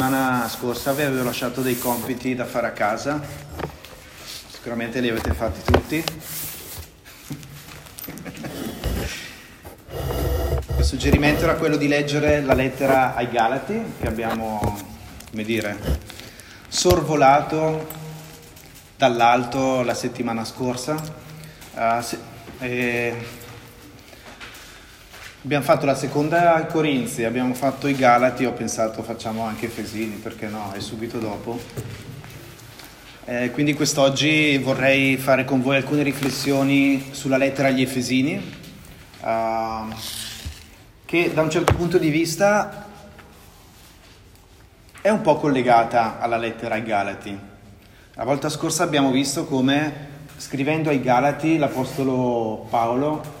settimana scorsa vi avevo lasciato dei compiti da fare a casa, sicuramente li avete fatti tutti. Il suggerimento era quello di leggere la lettera ai Galati che abbiamo, come dire, sorvolato dall'alto la settimana scorsa. Uh, se, eh, abbiamo fatto la seconda Corinzi, abbiamo fatto i Galati, ho pensato facciamo anche Efesini, perché no, è subito dopo. Eh, quindi quest'oggi vorrei fare con voi alcune riflessioni sulla lettera agli Efesini. Uh, che da un certo punto di vista è un po' collegata alla lettera ai Galati. La volta scorsa abbiamo visto come scrivendo ai Galati l'Apostolo Paolo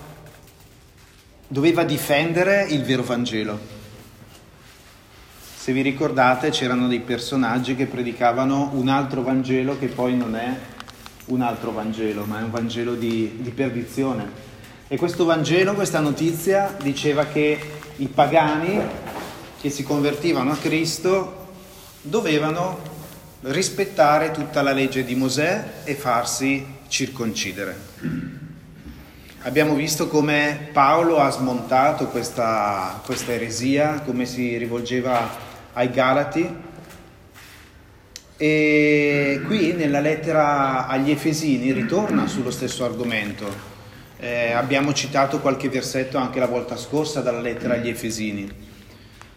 doveva difendere il vero Vangelo. Se vi ricordate c'erano dei personaggi che predicavano un altro Vangelo che poi non è un altro Vangelo, ma è un Vangelo di, di perdizione. E questo Vangelo, questa notizia, diceva che i pagani che si convertivano a Cristo dovevano rispettare tutta la legge di Mosè e farsi circoncidere. Abbiamo visto come Paolo ha smontato questa, questa eresia, come si rivolgeva ai Galati. E qui nella lettera agli Efesini ritorna sullo stesso argomento. Eh, abbiamo citato qualche versetto anche la volta scorsa dalla lettera agli Efesini,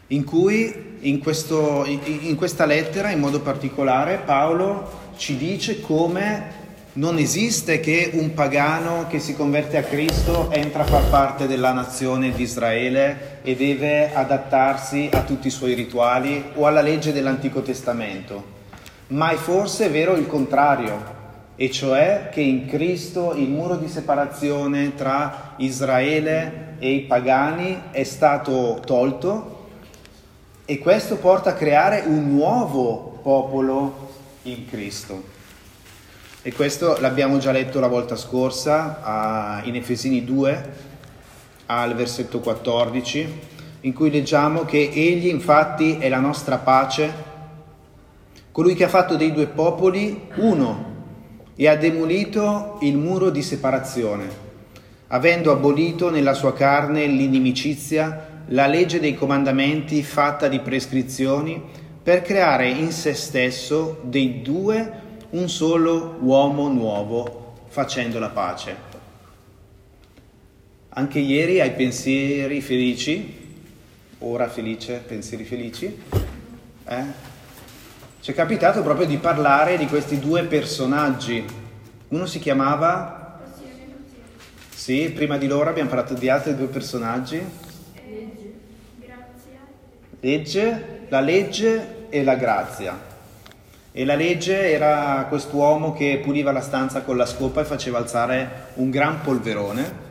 in cui in, questo, in, in questa lettera in modo particolare Paolo ci dice come non esiste che un pagano che si converte a Cristo entra a far parte della nazione di Israele e deve adattarsi a tutti i suoi rituali o alla legge dell'Antico Testamento. Ma è forse vero il contrario, e cioè che in Cristo il muro di separazione tra Israele e i pagani è stato tolto e questo porta a creare un nuovo popolo in Cristo. E questo l'abbiamo già letto la volta scorsa in Efesini 2 al versetto 14, in cui leggiamo che Egli infatti è la nostra pace, colui che ha fatto dei due popoli uno e ha demolito il muro di separazione, avendo abolito nella sua carne l'inimicizia, la legge dei comandamenti fatta di prescrizioni, per creare in se stesso dei due un solo uomo nuovo, facendo la pace. Anche ieri ai pensieri felici, ora felice, pensieri felici, eh? Ci è capitato proprio di parlare di questi due personaggi. Uno si chiamava... Sì, prima di loro abbiamo parlato di altri due personaggi. Legge, grazia. Legge, la legge e la grazia. E la legge era quest'uomo che puliva la stanza con la scopa e faceva alzare un gran polverone.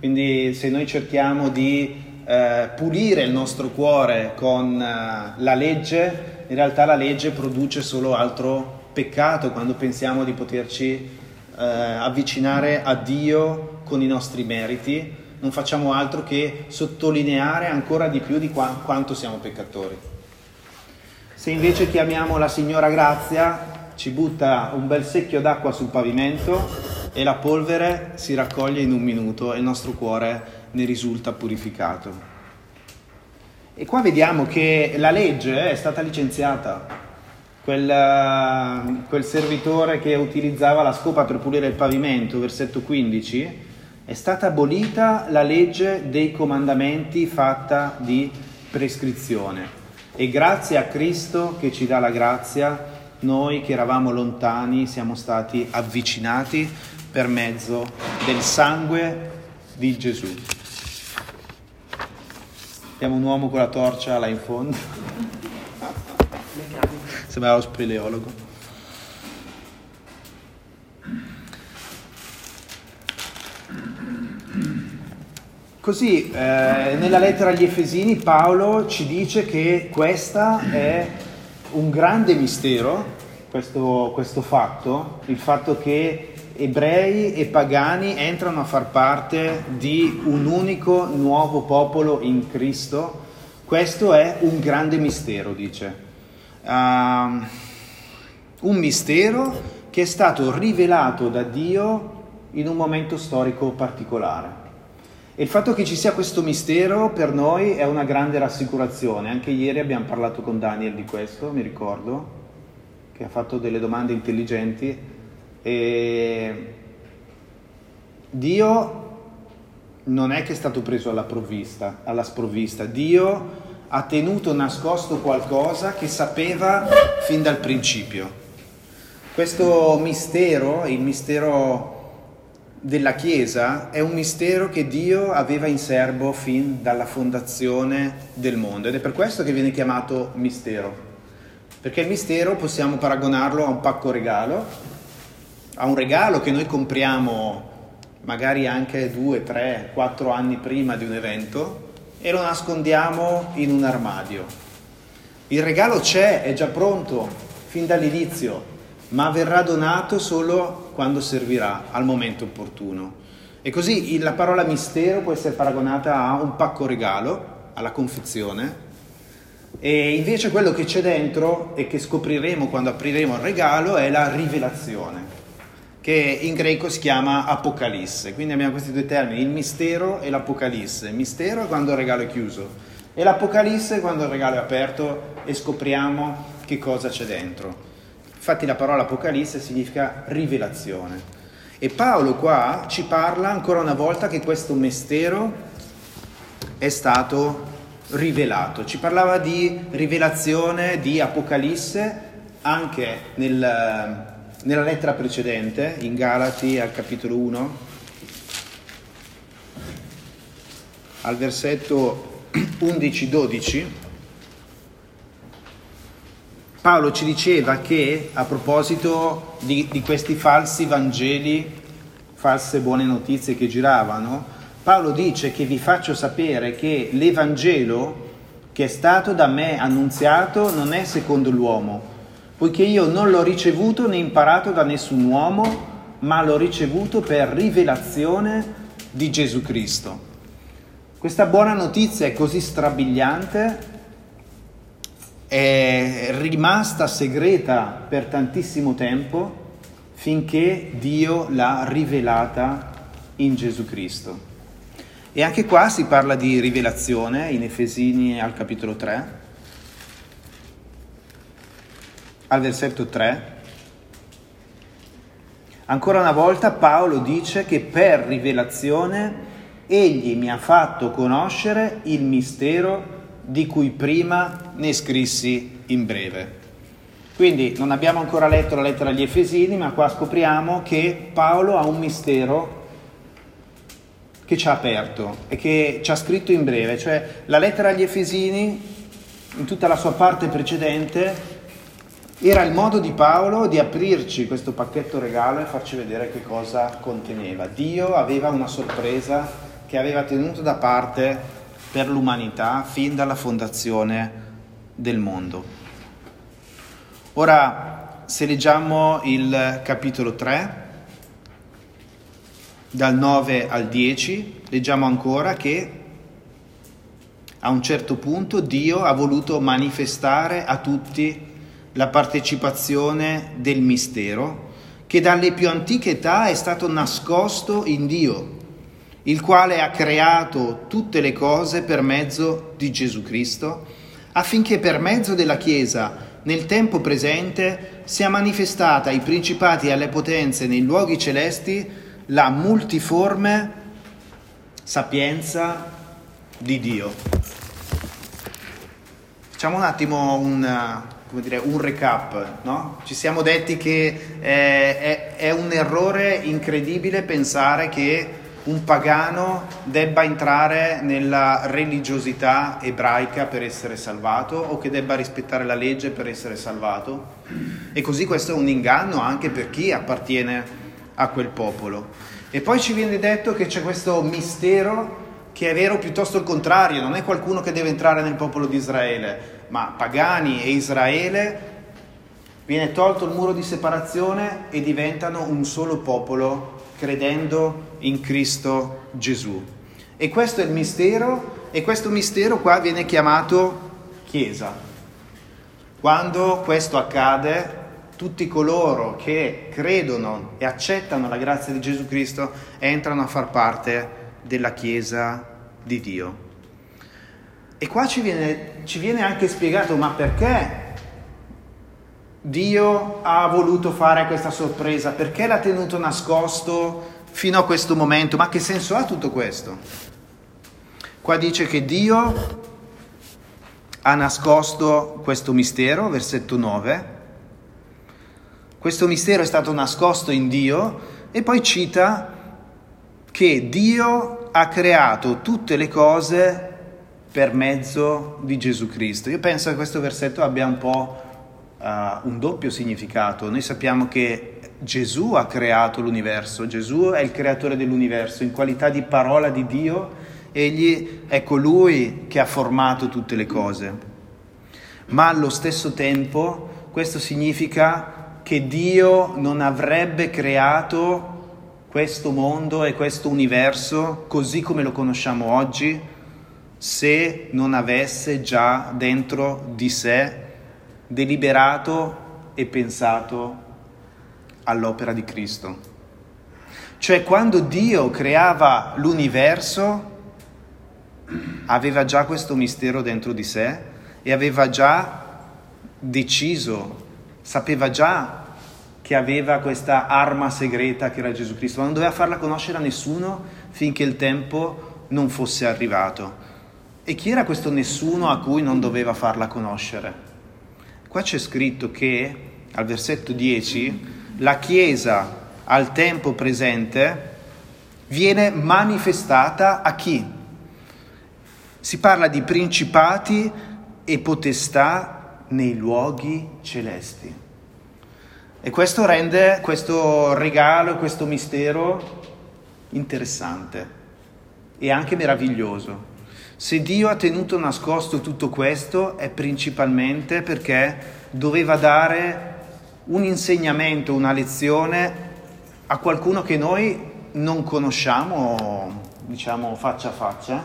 Quindi se noi cerchiamo di eh, pulire il nostro cuore con eh, la legge, in realtà la legge produce solo altro peccato quando pensiamo di poterci eh, avvicinare a Dio con i nostri meriti, non facciamo altro che sottolineare ancora di più di qua- quanto siamo peccatori. Se invece chiamiamo la signora Grazia, ci butta un bel secchio d'acqua sul pavimento e la polvere si raccoglie in un minuto e il nostro cuore ne risulta purificato. E qua vediamo che la legge è stata licenziata. Quel, eh, quel, servitore che utilizzava la scopa per pulire il pavimento, versetto 15, è stata abolita la legge dei comandamenti fatta di prescrizione. E grazie a Cristo che ci dà la grazia, noi che eravamo lontani siamo stati avvicinati per mezzo del sangue di Gesù. Abbiamo un uomo con la torcia là in fondo. Sembrava lo speleologo. Così, eh, nella lettera agli Efesini Paolo ci dice che questo è un grande mistero, questo, questo fatto, il fatto che ebrei e pagani entrano a far parte di un unico nuovo popolo in Cristo, questo è un grande mistero, dice. un mistero che è stato rivelato da Dio in un momento storico particolare. E il fatto che ci sia questo mistero per noi è una grande rassicurazione. Anche ieri abbiamo parlato con Daniel di questo, mi ricordo, che ha fatto delle domande intelligenti. E Dio non è che è stato preso alla, alla sprovvista. Dio ha tenuto nascosto qualcosa che sapeva fin dal principio. Questo mistero, il mistero della Chiesa, è un mistero che Dio aveva in serbo fin dalla fondazione del mondo ed è per questo che viene chiamato mistero. Perché il mistero possiamo paragonarlo a un pacco regalo, a un regalo che noi compriamo magari anche due, tre, quattro anni prima di un evento e lo nascondiamo in un armadio. Il regalo c'è, è già pronto fin dall'inizio, ma verrà donato solo quando servirà al momento opportuno. E così la parola mistero può essere paragonata a un pacco regalo, alla confezione, e invece quello che c'è dentro e che scopriremo quando apriremo il regalo è la rivelazione, che in greco si chiama Apocalisse. Quindi abbiamo questi due termini, il mistero e l'Apocalisse. Il mistero è quando il regalo è chiuso e l'Apocalisse è quando il regalo è aperto e scopriamo che cosa c'è dentro. Infatti la parola Apocalisse significa rivelazione. E Paolo qua ci parla ancora una volta che questo mistero è stato rivelato. Ci parlava di rivelazione di Apocalisse anche nel, nella lettera precedente, in Galati al capitolo 1, al versetto 11-12. Paolo ci diceva che a proposito di, di questi falsi Vangeli, false buone notizie che giravano, Paolo dice che vi faccio sapere che l'Evangelo che è stato da me annunziato non è secondo l'uomo, poiché io non l'ho ricevuto né imparato da nessun uomo, ma l'ho ricevuto per rivelazione di Gesù Cristo. Questa buona notizia è così strabiliante è rimasta segreta per tantissimo tempo finché Dio l'ha rivelata in Gesù Cristo. E anche qua si parla di rivelazione in Efesini al capitolo 3, al versetto 3. Ancora una volta Paolo dice che per rivelazione egli mi ha fatto conoscere il mistero di cui prima ne scrissi in breve. Quindi non abbiamo ancora letto la lettera agli Efesini, ma qua scopriamo che Paolo ha un mistero che ci ha aperto e che ci ha scritto in breve, cioè la lettera agli Efesini, in tutta la sua parte precedente, era il modo di Paolo di aprirci questo pacchetto regalo e farci vedere che cosa conteneva. Dio aveva una sorpresa che aveva tenuto da parte per l'umanità fin dalla fondazione del mondo. Ora, se leggiamo il capitolo 3, dal 9 al 10, leggiamo ancora che a un certo punto Dio ha voluto manifestare a tutti la partecipazione del mistero che dalle più antiche età è stato nascosto in Dio il quale ha creato tutte le cose per mezzo di Gesù Cristo, affinché per mezzo della Chiesa nel tempo presente sia manifestata ai principati e alle potenze nei luoghi celesti la multiforme sapienza di Dio. Facciamo un attimo un, dire, un recap, no? Ci siamo detti che è, è, è un errore incredibile pensare che un pagano debba entrare nella religiosità ebraica per essere salvato o che debba rispettare la legge per essere salvato. E così questo è un inganno anche per chi appartiene a quel popolo. E poi ci viene detto che c'è questo mistero che è vero piuttosto il contrario, non è qualcuno che deve entrare nel popolo di Israele, ma pagani e Israele viene tolto il muro di separazione e diventano un solo popolo credendo in Cristo Gesù. E questo è il mistero e questo mistero qua viene chiamato Chiesa. Quando questo accade, tutti coloro che credono e accettano la grazia di Gesù Cristo entrano a far parte della Chiesa di Dio. E qua ci viene, ci viene anche spiegato, ma perché Dio ha voluto fare questa sorpresa? Perché l'ha tenuto nascosto fino a questo momento? Ma che senso ha tutto questo? Qua dice che Dio ha nascosto questo mistero, versetto 9. Questo mistero è stato nascosto in Dio e poi cita che Dio ha creato tutte le cose per mezzo di Gesù Cristo. Io penso che questo versetto abbia un po' uh, un doppio significato. Noi sappiamo che Gesù ha creato l'universo, Gesù è il creatore dell'universo, in qualità di parola di Dio, egli è colui che ha formato tutte le cose. Ma allo stesso tempo questo significa che Dio non avrebbe creato questo mondo e questo universo così come lo conosciamo oggi se non avesse già dentro di sé deliberato e pensato all'opera di Cristo. Cioè quando Dio creava l'universo aveva già questo mistero dentro di sé e aveva già deciso, sapeva già che aveva questa arma segreta che era Gesù Cristo, ma non doveva farla conoscere a nessuno finché il tempo non fosse arrivato. E chi era questo nessuno a cui non doveva farla conoscere? Qua c'è scritto che al versetto 10 la Chiesa al tempo presente viene manifestata a chi? Si parla di principati e potestà nei luoghi celesti. E questo rende questo regalo, questo mistero interessante e anche meraviglioso. Se Dio ha tenuto nascosto tutto questo è principalmente perché doveva dare un insegnamento, una lezione a qualcuno che noi non conosciamo, diciamo faccia a faccia,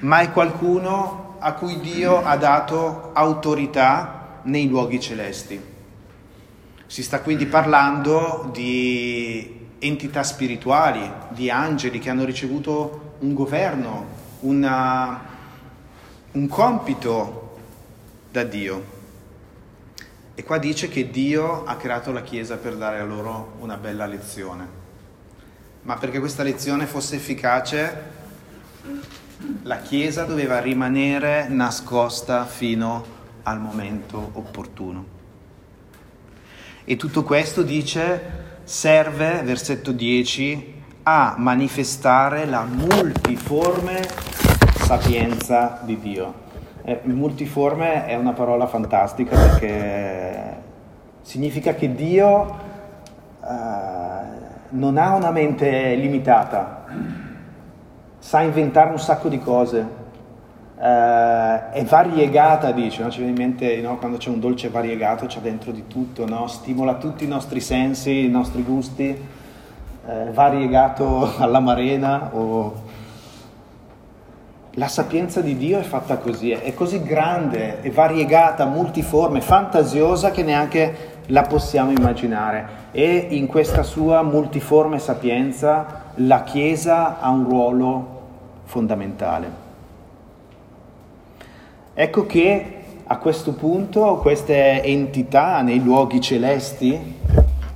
ma è qualcuno a cui Dio ha dato autorità nei luoghi celesti. Si sta quindi parlando di entità spirituali, di angeli che hanno ricevuto un governo, una, un compito da Dio. E qua dice che Dio ha creato la Chiesa per dare a loro una bella lezione. Ma perché questa lezione fosse efficace, la Chiesa doveva rimanere nascosta fino al momento opportuno. E tutto questo dice serve, versetto 10, a manifestare la multiforme sapienza di Dio. Eh, multiforme è una parola fantastica perché significa che Dio eh, non ha una mente limitata, sa inventare un sacco di cose, eh, è variegata, dice, no? ci viene in mente no? quando c'è un dolce variegato, c'è dentro di tutto, no? stimola tutti i nostri sensi, i nostri gusti eh, variegato alla marena o... La sapienza di Dio è fatta così, è così grande, è variegata, multiforme, fantasiosa che neanche la possiamo immaginare. E in questa sua multiforme sapienza la Chiesa ha un ruolo fondamentale. Ecco che a questo punto queste entità nei luoghi celesti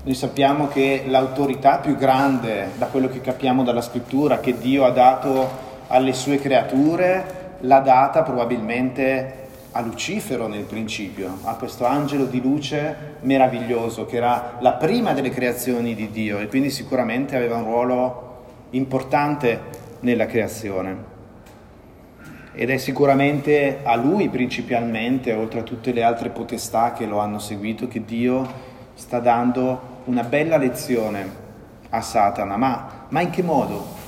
noi sappiamo che l'autorità più grande, da quello che capiamo dalla scrittura, che Dio ha dato alle sue creature, l'ha data probabilmente a Lucifero nel principio, a questo angelo di luce meraviglioso che era la prima delle creazioni di Dio e quindi sicuramente aveva un ruolo importante nella creazione. Ed è sicuramente a lui principalmente, oltre a tutte le altre potestà che lo hanno seguito, che Dio sta dando una bella lezione a Satana, ma, ma in che modo?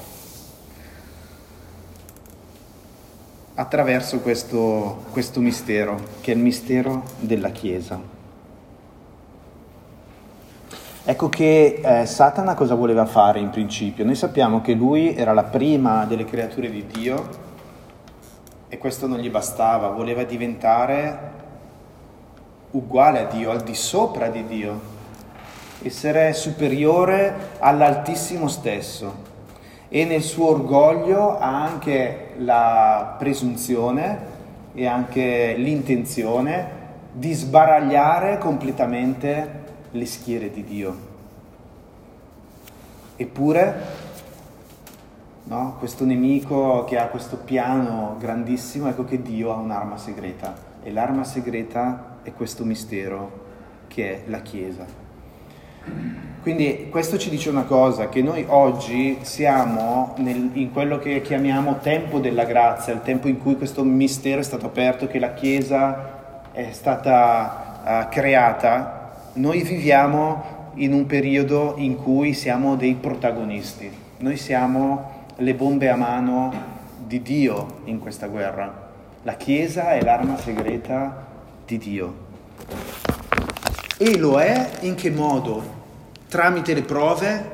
Attraverso questo, questo mistero, che è il mistero della Chiesa. Ecco che eh, Satana cosa voleva fare in principio? Noi sappiamo che lui era la prima delle creature di Dio e questo non gli bastava, voleva diventare uguale a Dio, al di sopra di Dio, essere superiore all'Altissimo stesso e nel suo orgoglio ha anche la presunzione e anche l'intenzione di sbaragliare completamente le schiere di Dio. Eppure, no, questo nemico che ha questo piano grandissimo, ecco che Dio ha un'arma segreta e l'arma segreta è questo mistero che è la Chiesa. Quindi questo ci dice una cosa, che noi oggi siamo nel, in quello che chiamiamo tempo della grazia, il tempo in cui questo mistero è stato aperto, che la Chiesa è stata uh, creata, noi viviamo in un periodo in cui siamo dei protagonisti, noi siamo le bombe a mano di Dio in questa guerra. La Chiesa è l'arma segreta di Dio. E lo è in che modo? Tramite le prove,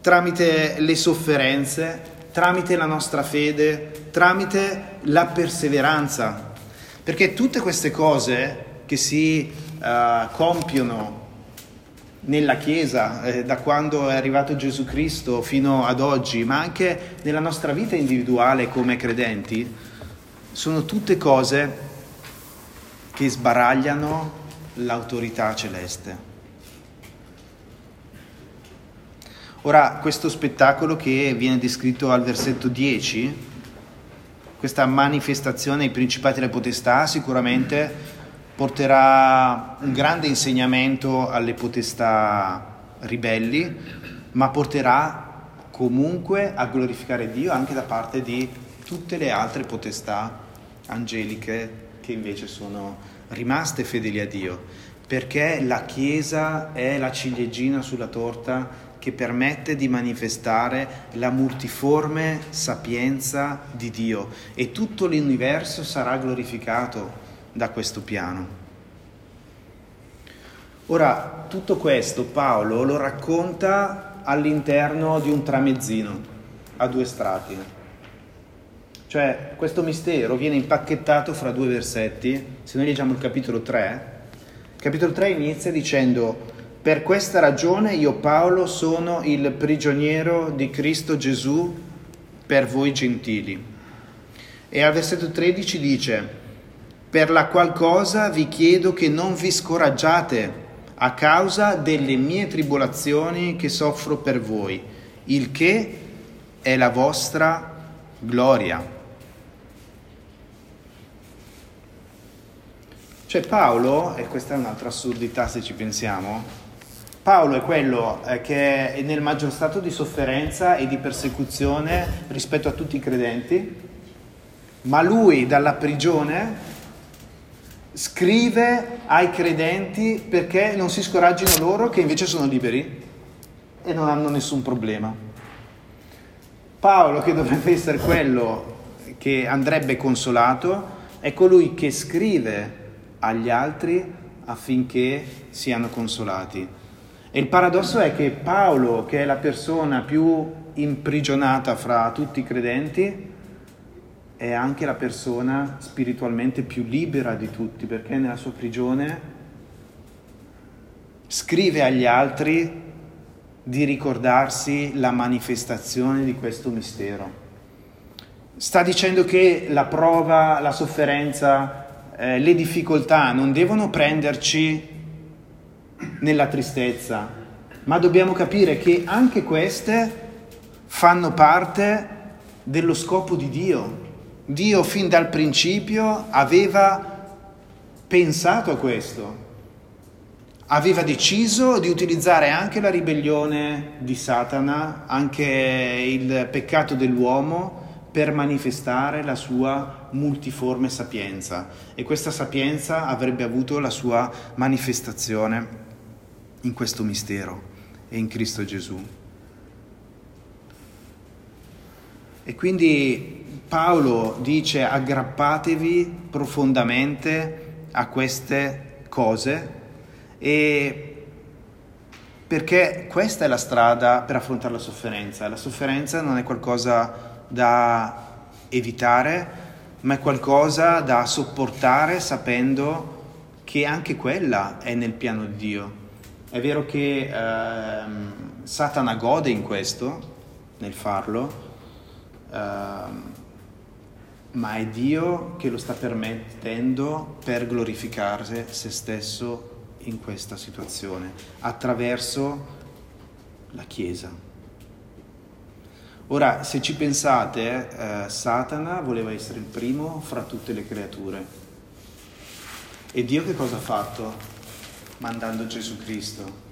tramite le sofferenze, tramite la nostra fede, tramite la perseveranza. Perché tutte queste cose che si uh, compiono nella Chiesa, eh, da quando è arrivato Gesù Cristo fino ad oggi, ma anche nella nostra vita individuale come credenti, sono tutte cose che sbaragliano l'autorità celeste. Ora, questo spettacolo che viene descritto al versetto 10, questa manifestazione ai principati e alle potestà, sicuramente porterà un grande insegnamento alle potestà ribelli, ma porterà comunque a glorificare Dio anche da parte di tutte le altre potestà angeliche che invece sono rimaste fedeli a Dio, perché la Chiesa è la ciliegina sulla torta che permette di manifestare la multiforme sapienza di Dio e tutto l'universo sarà glorificato da questo piano. Ora, tutto questo Paolo lo racconta all'interno di un tramezzino a due strati. Cioè, questo mistero viene impacchettato fra due versetti. Se noi leggiamo il capitolo 3, il capitolo 3 inizia dicendo per questa ragione io Paolo sono il prigioniero di Cristo Gesù per voi gentili. E al versetto 13 dice, per la qual cosa vi chiedo che non vi scoraggiate a causa delle mie tribolazioni che soffro per voi, il che è la vostra gloria. Cioè Paolo, e questa è un'altra assurdità se ci pensiamo, Paolo è quello eh, che è nel maggior stato di sofferenza e di persecuzione rispetto a tutti i credenti, ma lui dalla prigione scrive ai credenti perché non si scoraggino loro che invece sono liberi e non hanno nessun problema. Paolo, che dovrebbe essere quello che andrebbe consolato, è colui che scrive agli altri affinché siano consolati. E il paradosso è che Paolo, che è la persona più imprigionata fra tutti i credenti, è anche la persona spiritualmente più libera di tutti, perché nella sua prigione scrive agli altri di ricordarsi la manifestazione di questo mistero. Sta dicendo che la prova, la sofferenza, eh, le difficoltà non devono prenderci nella tristezza, ma dobbiamo capire che anche queste fanno parte dello scopo di Dio. Dio fin dal principio aveva pensato a questo, aveva deciso di utilizzare anche la ribellione di Satana, anche il peccato dell'uomo, per manifestare la sua multiforme sapienza e questa sapienza avrebbe avuto la sua manifestazione in questo mistero e in Cristo Gesù. E quindi Paolo dice aggrappatevi profondamente a queste cose perché questa è la strada per affrontare la sofferenza. La sofferenza non è qualcosa da evitare, ma è qualcosa da sopportare sapendo che anche quella è nel piano di Dio. È vero che ehm, Satana gode in questo, nel farlo, ehm, ma è Dio che lo sta permettendo per glorificare se stesso in questa situazione, attraverso la Chiesa. Ora, se ci pensate, eh, Satana voleva essere il primo fra tutte le creature. E Dio che cosa ha fatto? Mandando Gesù Cristo.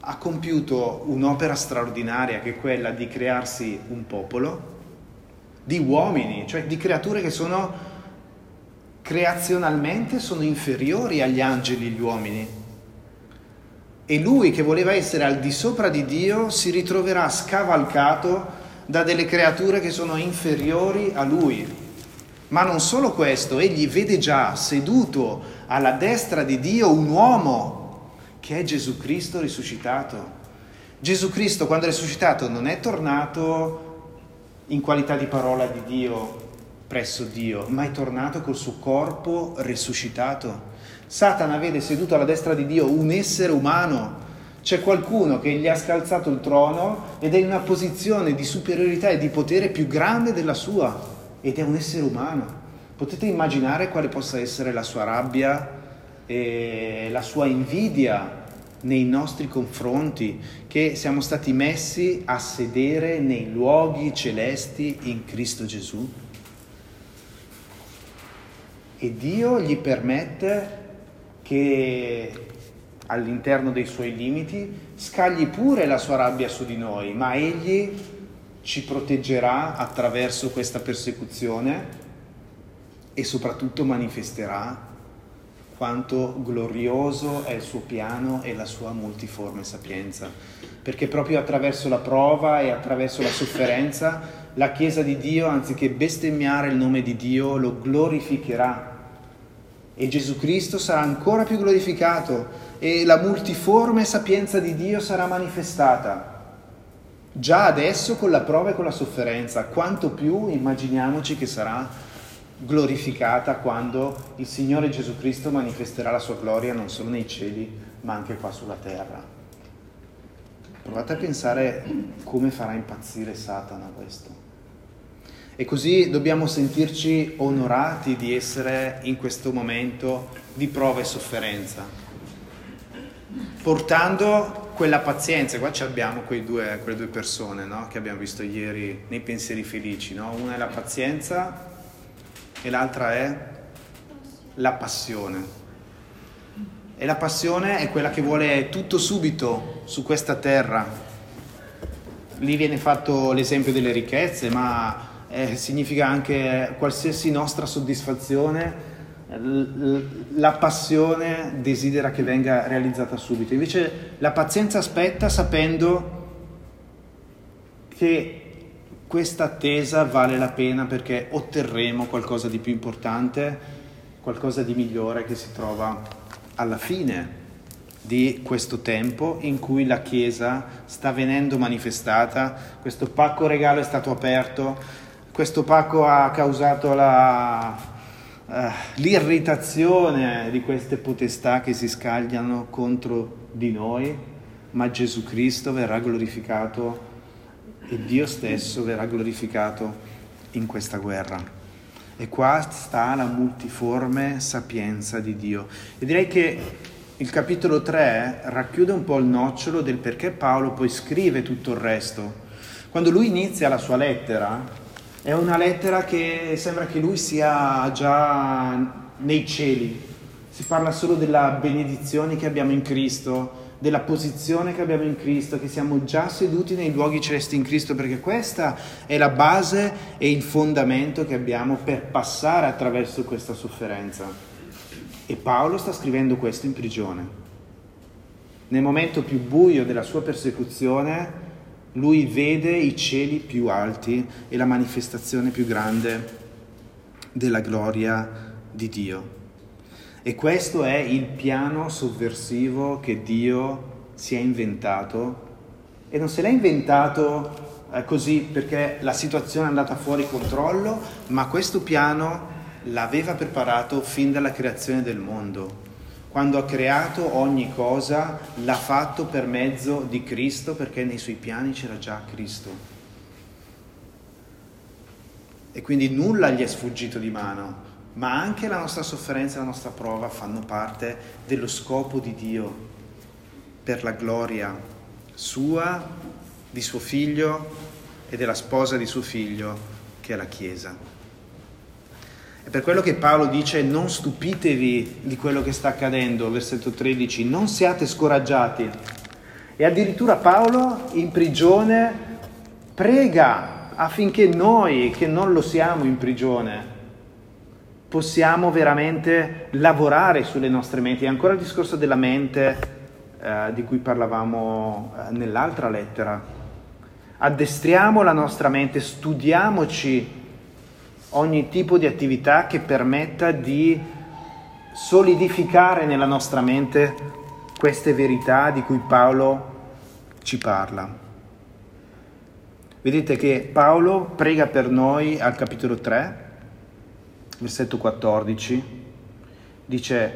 Ha compiuto un'opera straordinaria che è quella di crearsi un popolo di uomini, cioè di creature che sono creazionalmente sono inferiori agli angeli gli uomini. E lui che voleva essere al di sopra di Dio si ritroverà scavalcato da delle creature che sono inferiori a lui. Ma non solo questo, egli vede già seduto alla destra di Dio un uomo che è Gesù Cristo risuscitato. Gesù Cristo quando è risuscitato non è tornato in qualità di parola di Dio presso Dio, ma è tornato col suo corpo risuscitato. Satana vede seduto alla destra di Dio un essere umano. C'è qualcuno che gli ha scalzato il trono ed è in una posizione di superiorità e di potere più grande della sua ed è un essere umano. Potete immaginare quale possa essere la sua rabbia e la sua invidia nei nostri confronti, che siamo stati messi a sedere nei luoghi celesti in Cristo Gesù. E Dio gli permette che all'interno dei suoi limiti scagli pure la sua rabbia su di noi, ma egli ci proteggerà attraverso questa persecuzione e soprattutto manifesterà quanto glorioso è il suo piano e la sua multiforme sapienza, perché proprio attraverso la prova e attraverso la sofferenza la Chiesa di Dio, anziché bestemmiare il nome di Dio, lo glorificherà e Gesù Cristo sarà ancora più glorificato e la multiforme sapienza di Dio sarà manifestata. Già adesso con la prova e con la sofferenza, quanto più immaginiamoci che sarà glorificata quando il Signore Gesù Cristo manifesterà la sua gloria non solo nei cieli, ma anche qua sulla terra. Provate a pensare come farà impazzire Satana questo. E così dobbiamo sentirci onorati di essere in questo momento di prova e sofferenza, portando quella pazienza. Qua abbiamo due, quelle due persone no? che abbiamo visto ieri nei pensieri felici. No? Una è la pazienza e l'altra è la passione. E la passione è quella che vuole tutto subito su questa terra. Lì viene fatto l'esempio delle ricchezze, ma eh, significa anche qualsiasi nostra soddisfazione, la passione desidera che venga realizzata subito. Invece la pazienza aspetta sapendo che questa attesa vale la pena perché otterremo qualcosa di più importante, qualcosa di migliore che si trova alla fine di questo tempo in cui la Chiesa sta venendo manifestata, questo pacco regalo è stato aperto, questo pacco ha causato la, uh, l'irritazione di queste potestà che si scagliano contro di noi, ma Gesù Cristo verrà glorificato e Dio stesso verrà glorificato in questa guerra. E qua sta la multiforme sapienza di Dio. E direi che il capitolo 3 racchiude un po' il nocciolo del perché Paolo poi scrive tutto il resto. Quando lui inizia la sua lettera, è una lettera che sembra che lui sia già nei cieli. Si parla solo della benedizione che abbiamo in Cristo, della posizione che abbiamo in Cristo, che siamo già seduti nei luoghi celesti in Cristo, perché questa è la base e il fondamento che abbiamo per passare attraverso questa sofferenza. E Paolo sta scrivendo questo in prigione. Nel momento più buio della sua persecuzione, lui vede i cieli più alti e la manifestazione più grande della gloria di Dio. E questo è il piano sovversivo che Dio si è inventato e non se l'ha inventato eh, così perché la situazione è andata fuori controllo, ma questo piano l'aveva preparato fin dalla creazione del mondo. Quando ha creato ogni cosa, l'ha fatto per mezzo di Cristo perché nei suoi piani c'era già Cristo. E quindi nulla gli è sfuggito di mano, ma anche la nostra sofferenza e la nostra prova fanno parte dello scopo di Dio per la gloria sua, di suo figlio e della sposa di suo figlio, che è la Chiesa. È per quello che Paolo dice non stupitevi di quello che sta accadendo, versetto 13, non siate scoraggiati. E addirittura Paolo in prigione prega affinché noi, che non lo siamo in prigione, possiamo veramente lavorare sulle nostre menti. È ancora il discorso della mente eh, di cui parlavamo eh, nell'altra lettera. Addestriamo la nostra mente, studiamoci ogni tipo di attività che permetta di solidificare nella nostra mente queste verità di cui Paolo ci parla. Vedete che Paolo prega per noi al capitolo 3, versetto 14, dice,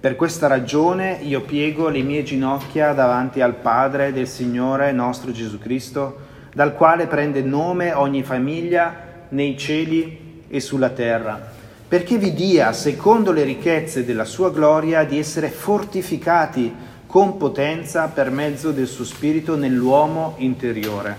per questa ragione io piego le mie ginocchia davanti al Padre del Signore nostro Gesù Cristo, dal quale prende nome ogni famiglia nei cieli e sulla terra, perché vi dia, secondo le ricchezze della sua gloria, di essere fortificati con potenza per mezzo del suo Spirito nell'uomo interiore.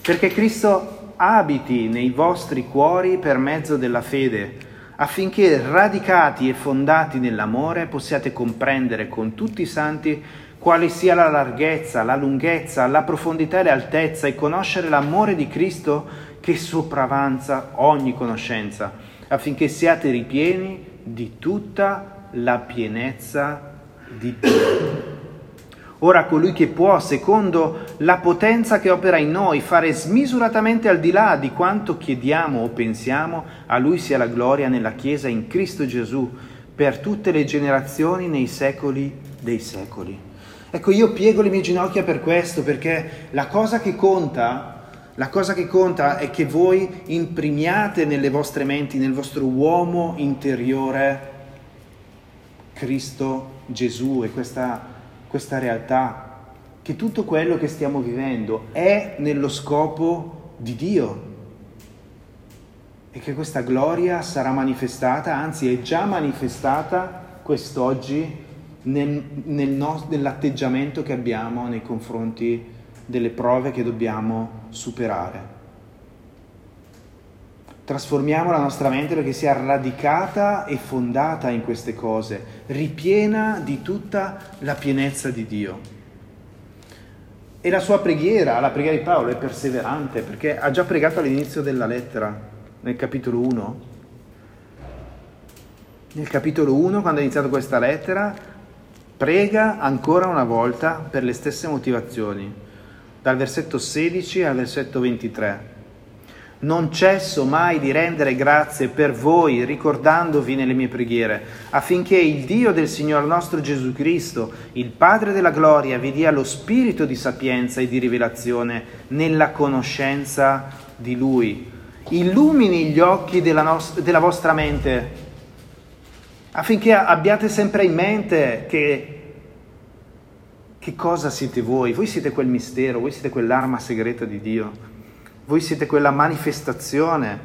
Perché Cristo abiti nei vostri cuori per mezzo della fede, affinché radicati e fondati nell'amore possiate comprendere con tutti i santi quale sia la larghezza, la lunghezza, la profondità e l'altezza e conoscere l'amore di Cristo che sopravanza ogni conoscenza, affinché siate ripieni di tutta la pienezza di Dio. Ora colui che può, secondo la potenza che opera in noi, fare smisuratamente al di là di quanto chiediamo o pensiamo, a lui sia la gloria nella Chiesa in Cristo Gesù per tutte le generazioni nei secoli dei secoli. Ecco, io piego le mie ginocchia per questo, perché la cosa che conta la cosa che conta è che voi imprimiate nelle vostre menti, nel vostro uomo interiore, Cristo Gesù e questa, questa realtà, che tutto quello che stiamo vivendo è nello scopo di Dio. E che questa gloria sarà manifestata, anzi è già manifestata quest'oggi nel, nel no, nell'atteggiamento che abbiamo nei confronti delle prove che dobbiamo superare. Trasformiamo la nostra mente perché sia radicata e fondata in queste cose, ripiena di tutta la pienezza di Dio. E la sua preghiera, la preghiera di Paolo, è perseverante perché ha già pregato all'inizio della lettera, nel capitolo 1. Nel capitolo 1, quando ha iniziato questa lettera, prega ancora una volta per le stesse motivazioni dal versetto 16 al versetto 23. Non cesso mai di rendere grazie per voi, ricordandovi nelle mie preghiere, affinché il Dio del Signor nostro Gesù Cristo, il Padre della gloria, vi dia lo spirito di sapienza e di rivelazione nella conoscenza di Lui. Illumini gli occhi della, nost- della vostra mente, affinché abbiate sempre in mente che che cosa siete voi? Voi siete quel mistero, voi siete quell'arma segreta di Dio, voi siete quella manifestazione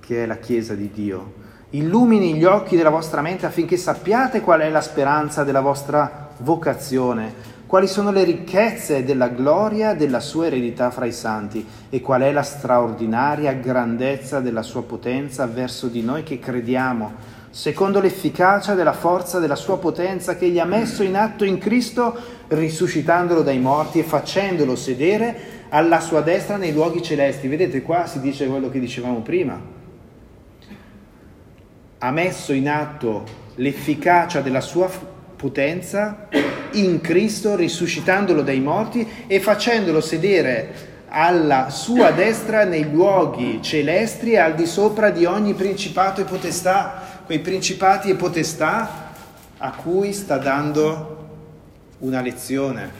che è la Chiesa di Dio. Illumini gli occhi della vostra mente affinché sappiate qual è la speranza della vostra vocazione, quali sono le ricchezze della gloria della sua eredità fra i santi e qual è la straordinaria grandezza della sua potenza verso di noi che crediamo secondo l'efficacia della forza della sua potenza che egli ha messo in atto in Cristo, risuscitandolo dai morti e facendolo sedere alla sua destra nei luoghi celesti. Vedete qua si dice quello che dicevamo prima. Ha messo in atto l'efficacia della sua potenza in Cristo, risuscitandolo dai morti e facendolo sedere alla sua destra nei luoghi celesti al di sopra di ogni principato e potestà quei principati e potestà a cui sta dando una lezione.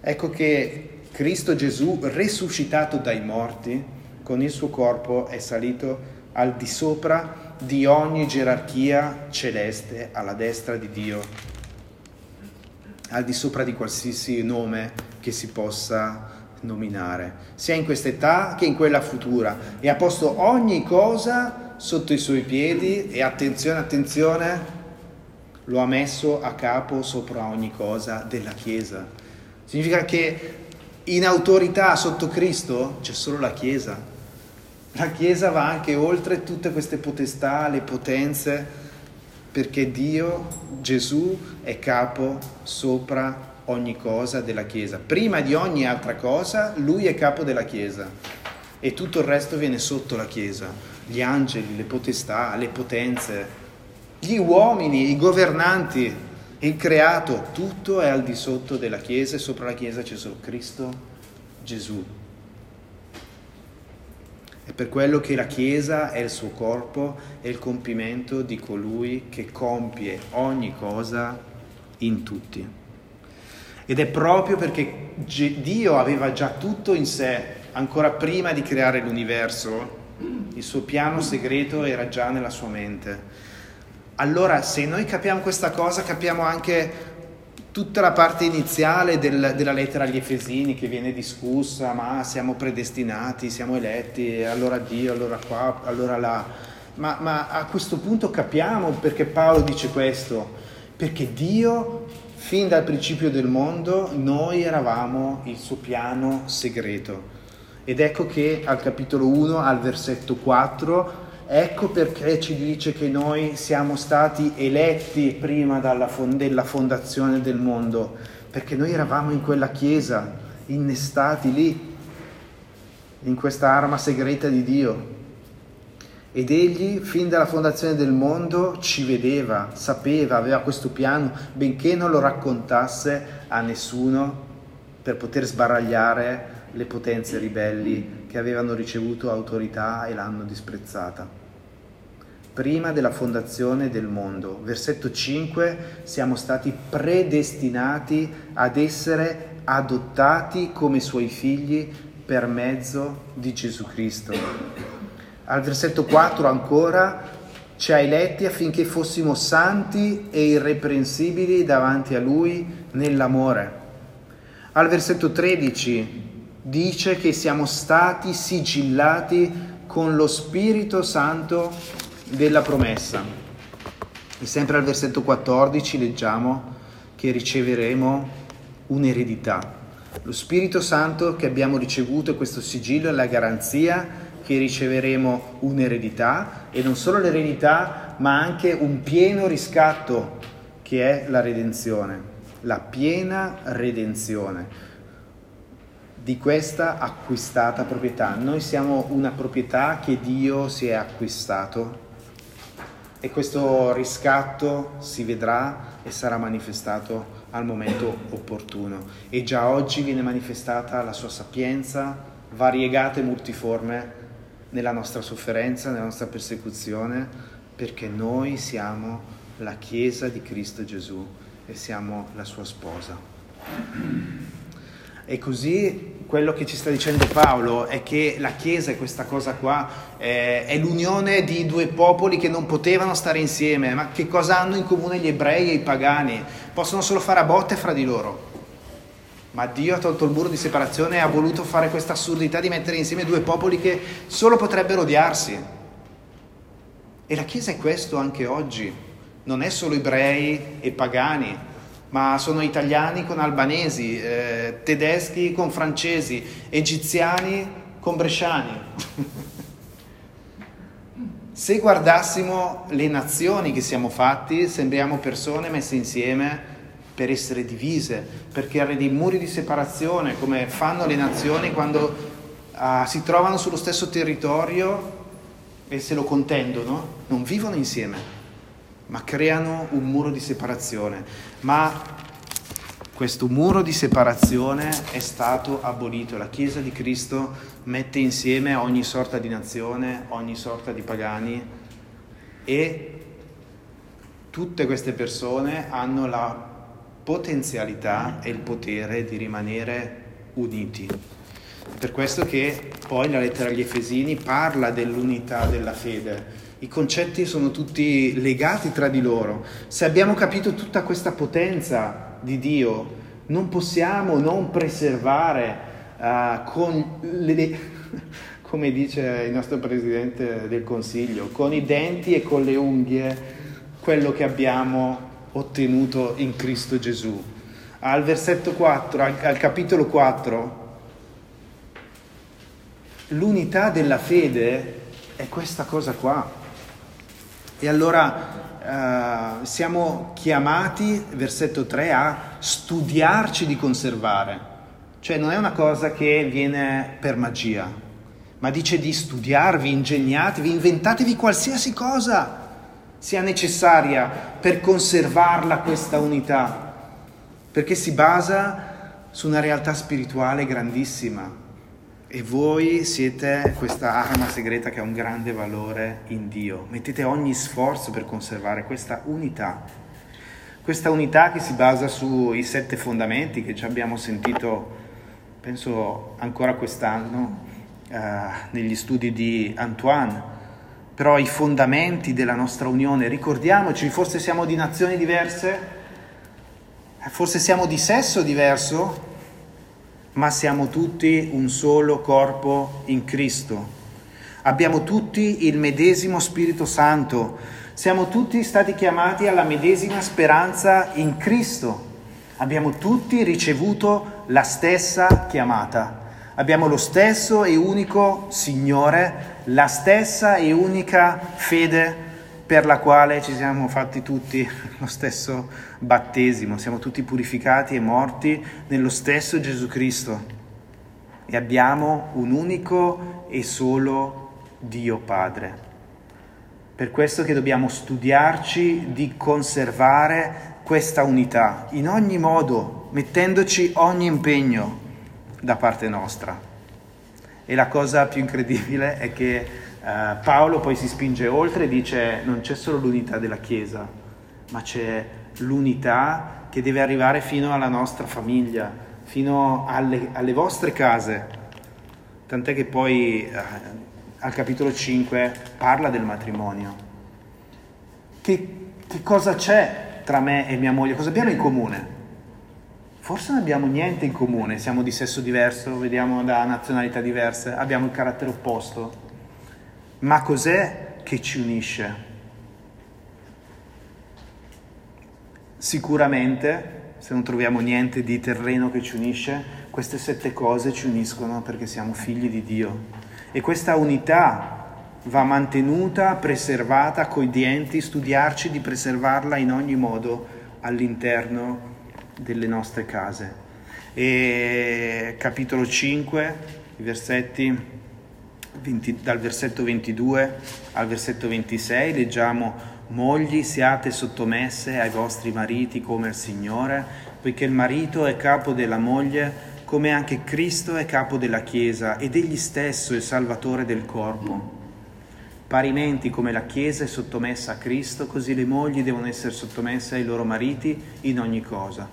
Ecco che Cristo Gesù, resuscitato dai morti, con il suo corpo è salito al di sopra di ogni gerarchia celeste alla destra di Dio, al di sopra di qualsiasi nome che si possa nominare, sia in questa età che in quella futura, e ha posto ogni cosa sotto i suoi piedi e attenzione, attenzione, lo ha messo a capo sopra ogni cosa della Chiesa. Significa che in autorità sotto Cristo c'è solo la Chiesa. La Chiesa va anche oltre tutte queste potestà, le potenze, perché Dio, Gesù, è capo sopra ogni cosa della Chiesa. Prima di ogni altra cosa, Lui è capo della Chiesa e tutto il resto viene sotto la Chiesa. Gli angeli, le potestà, le potenze, gli uomini, i governanti, il creato, tutto è al di sotto della Chiesa e sopra la Chiesa c'è solo Cristo Gesù. È per quello che la Chiesa è il suo corpo, è il compimento di colui che compie ogni cosa in tutti. Ed è proprio perché Dio aveva già tutto in sé, ancora prima di creare l'universo, il suo piano segreto era già nella sua mente allora, se noi capiamo questa cosa, capiamo anche tutta la parte iniziale del, della lettera agli Efesini che viene discussa, ma siamo predestinati, siamo eletti, allora Dio, allora qua, allora là. Ma, ma a questo punto capiamo perché Paolo dice questo, perché Dio, fin dal principio del mondo, noi eravamo il suo piano segreto. Ed ecco che al capitolo 1, al versetto 4, Ecco perché ci dice che noi siamo stati eletti prima fond- della fondazione del mondo, perché noi eravamo in quella chiesa, innestati lì, in questa arma segreta di Dio. Ed egli, fin dalla fondazione del mondo, ci vedeva, sapeva, aveva questo piano, benché non lo raccontasse a nessuno per poter sbaragliare le potenze ribelli che avevano ricevuto autorità e l'hanno disprezzata prima della fondazione del mondo. Versetto 5, siamo stati predestinati ad essere adottati come suoi figli per mezzo di Gesù Cristo. Al versetto 4 ancora, ci ha eletti affinché fossimo santi e irreprensibili davanti a Lui nell'amore. Al versetto 13 dice che siamo stati sigillati con lo Spirito Santo della promessa. E sempre al versetto 14 leggiamo che riceveremo un'eredità. Lo Spirito Santo che abbiamo ricevuto, questo sigillo, è la garanzia che riceveremo un'eredità e non solo l'eredità, ma anche un pieno riscatto che è la redenzione, la piena redenzione di questa acquistata proprietà. Noi siamo una proprietà che Dio si è acquistato e questo riscatto si vedrà e sarà manifestato al momento opportuno. E già oggi viene manifestata la sua sapienza variegata e multiforme nella nostra sofferenza, nella nostra persecuzione, perché noi siamo la Chiesa di Cristo Gesù e siamo la sua sposa. E così quello che ci sta dicendo Paolo è che la Chiesa è questa cosa qua, eh, è l'unione di due popoli che non potevano stare insieme, ma che cosa hanno in comune gli ebrei e i pagani? Possono solo fare a botte fra di loro. Ma Dio ha tolto il muro di separazione e ha voluto fare questa assurdità di mettere insieme due popoli che solo potrebbero odiarsi. E la Chiesa è questo anche oggi, non è solo ebrei e pagani, ma sono italiani con albanesi, eh, tedeschi con francesi, egiziani con bresciani. Se guardassimo le nazioni che siamo fatti, sembriamo persone messe insieme per essere divise, per creare dei muri di separazione, come fanno le nazioni quando uh, si trovano sullo stesso territorio e se lo contendono, non vivono insieme ma creano un muro di separazione. Ma questo muro di separazione è stato abolito. La Chiesa di Cristo mette insieme ogni sorta di nazione, ogni sorta di pagani e tutte queste persone hanno la potenzialità e il potere di rimanere uniti. Per questo che poi la lettera agli Efesini parla dell'unità della fede. I concetti sono tutti legati tra di loro. Se abbiamo capito tutta questa potenza di Dio, non possiamo non preservare uh, con le, come dice il nostro Presidente del Consiglio, con i denti e con le unghie quello che abbiamo ottenuto in Cristo Gesù. Al versetto 4, al, al capitolo 4, l'unità della fede è questa cosa qua. E allora eh, siamo chiamati, versetto 3, a studiarci di conservare. Cioè non è una cosa che viene per magia, ma dice di studiarvi, ingegnatevi, inventatevi qualsiasi cosa sia necessaria per conservarla questa unità, perché si basa su una realtà spirituale grandissima e voi siete questa arma segreta che ha un grande valore in Dio. Mettete ogni sforzo per conservare questa unità, questa unità che si basa sui sette fondamenti che ci abbiamo sentito, penso ancora quest'anno, eh, negli studi di Antoine però i fondamenti della nostra unione. Ricordiamoci, forse siamo di nazioni diverse, forse siamo di sesso diverso, ma siamo tutti un solo corpo in Cristo. Abbiamo tutti il medesimo Spirito Santo, siamo tutti stati chiamati alla medesima speranza in Cristo. Abbiamo tutti ricevuto la stessa chiamata. Abbiamo lo stesso e unico Signore, la stessa e unica fede per la quale ci siamo fatti tutti lo stesso battesimo, siamo tutti purificati e morti nello stesso Gesù Cristo e abbiamo un unico e solo Dio Padre. Per questo che dobbiamo studiarci di conservare questa unità in ogni modo, mettendoci ogni impegno da parte nostra. E la cosa più incredibile è che uh, Paolo poi si spinge oltre e dice non c'è solo l'unità della Chiesa, ma c'è l'unità che deve arrivare fino alla nostra famiglia, fino alle, alle vostre case. Tant'è che poi uh, al capitolo 5 parla del matrimonio. Che, che cosa c'è tra me e mia moglie? Cosa abbiamo in comune? forse non abbiamo niente in comune, siamo di sesso diverso, vediamo da nazionalità diverse, abbiamo il carattere opposto, ma cos'è che ci unisce? Sicuramente, se non troviamo niente di terreno che ci unisce, queste sette cose ci uniscono perché siamo figli di Dio. E questa unità va mantenuta, preservata coi dienti, studiarci di preservarla in ogni modo all'interno delle nostre case. E capitolo 5, i versetti 20, dal versetto 22 al versetto 26 leggiamo Mogli siate sottomesse ai vostri mariti come al Signore, poiché il marito è capo della moglie, come anche Cristo è capo della Chiesa ed egli stesso è il Salvatore del corpo. Parimenti come la Chiesa è sottomessa a Cristo, così le mogli devono essere sottomesse ai loro mariti in ogni cosa.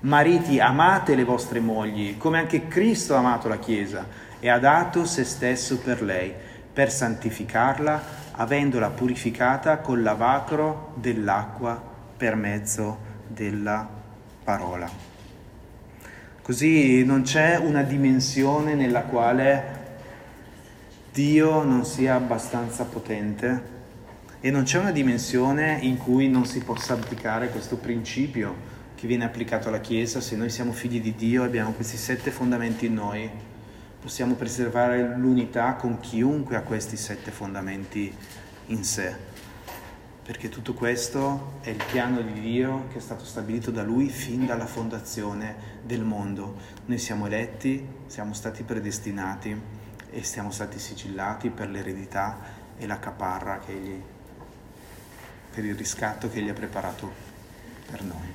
Mariti, amate le vostre mogli, come anche Cristo ha amato la Chiesa e ha dato se stesso per lei, per santificarla, avendola purificata col lavacro dell'acqua per mezzo della parola. Così non c'è una dimensione nella quale Dio non sia abbastanza potente e non c'è una dimensione in cui non si possa applicare questo principio che viene applicato alla Chiesa, se noi siamo figli di Dio abbiamo questi sette fondamenti in noi, possiamo preservare l'unità con chiunque ha questi sette fondamenti in sé. Perché tutto questo è il piano di Dio che è stato stabilito da Lui fin dalla fondazione del mondo. Noi siamo eletti, siamo stati predestinati e siamo stati sigillati per l'eredità e la caparra che Egli, per il riscatto che Egli ha preparato per noi.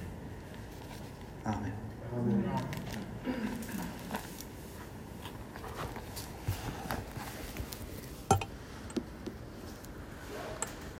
Amen. Amen.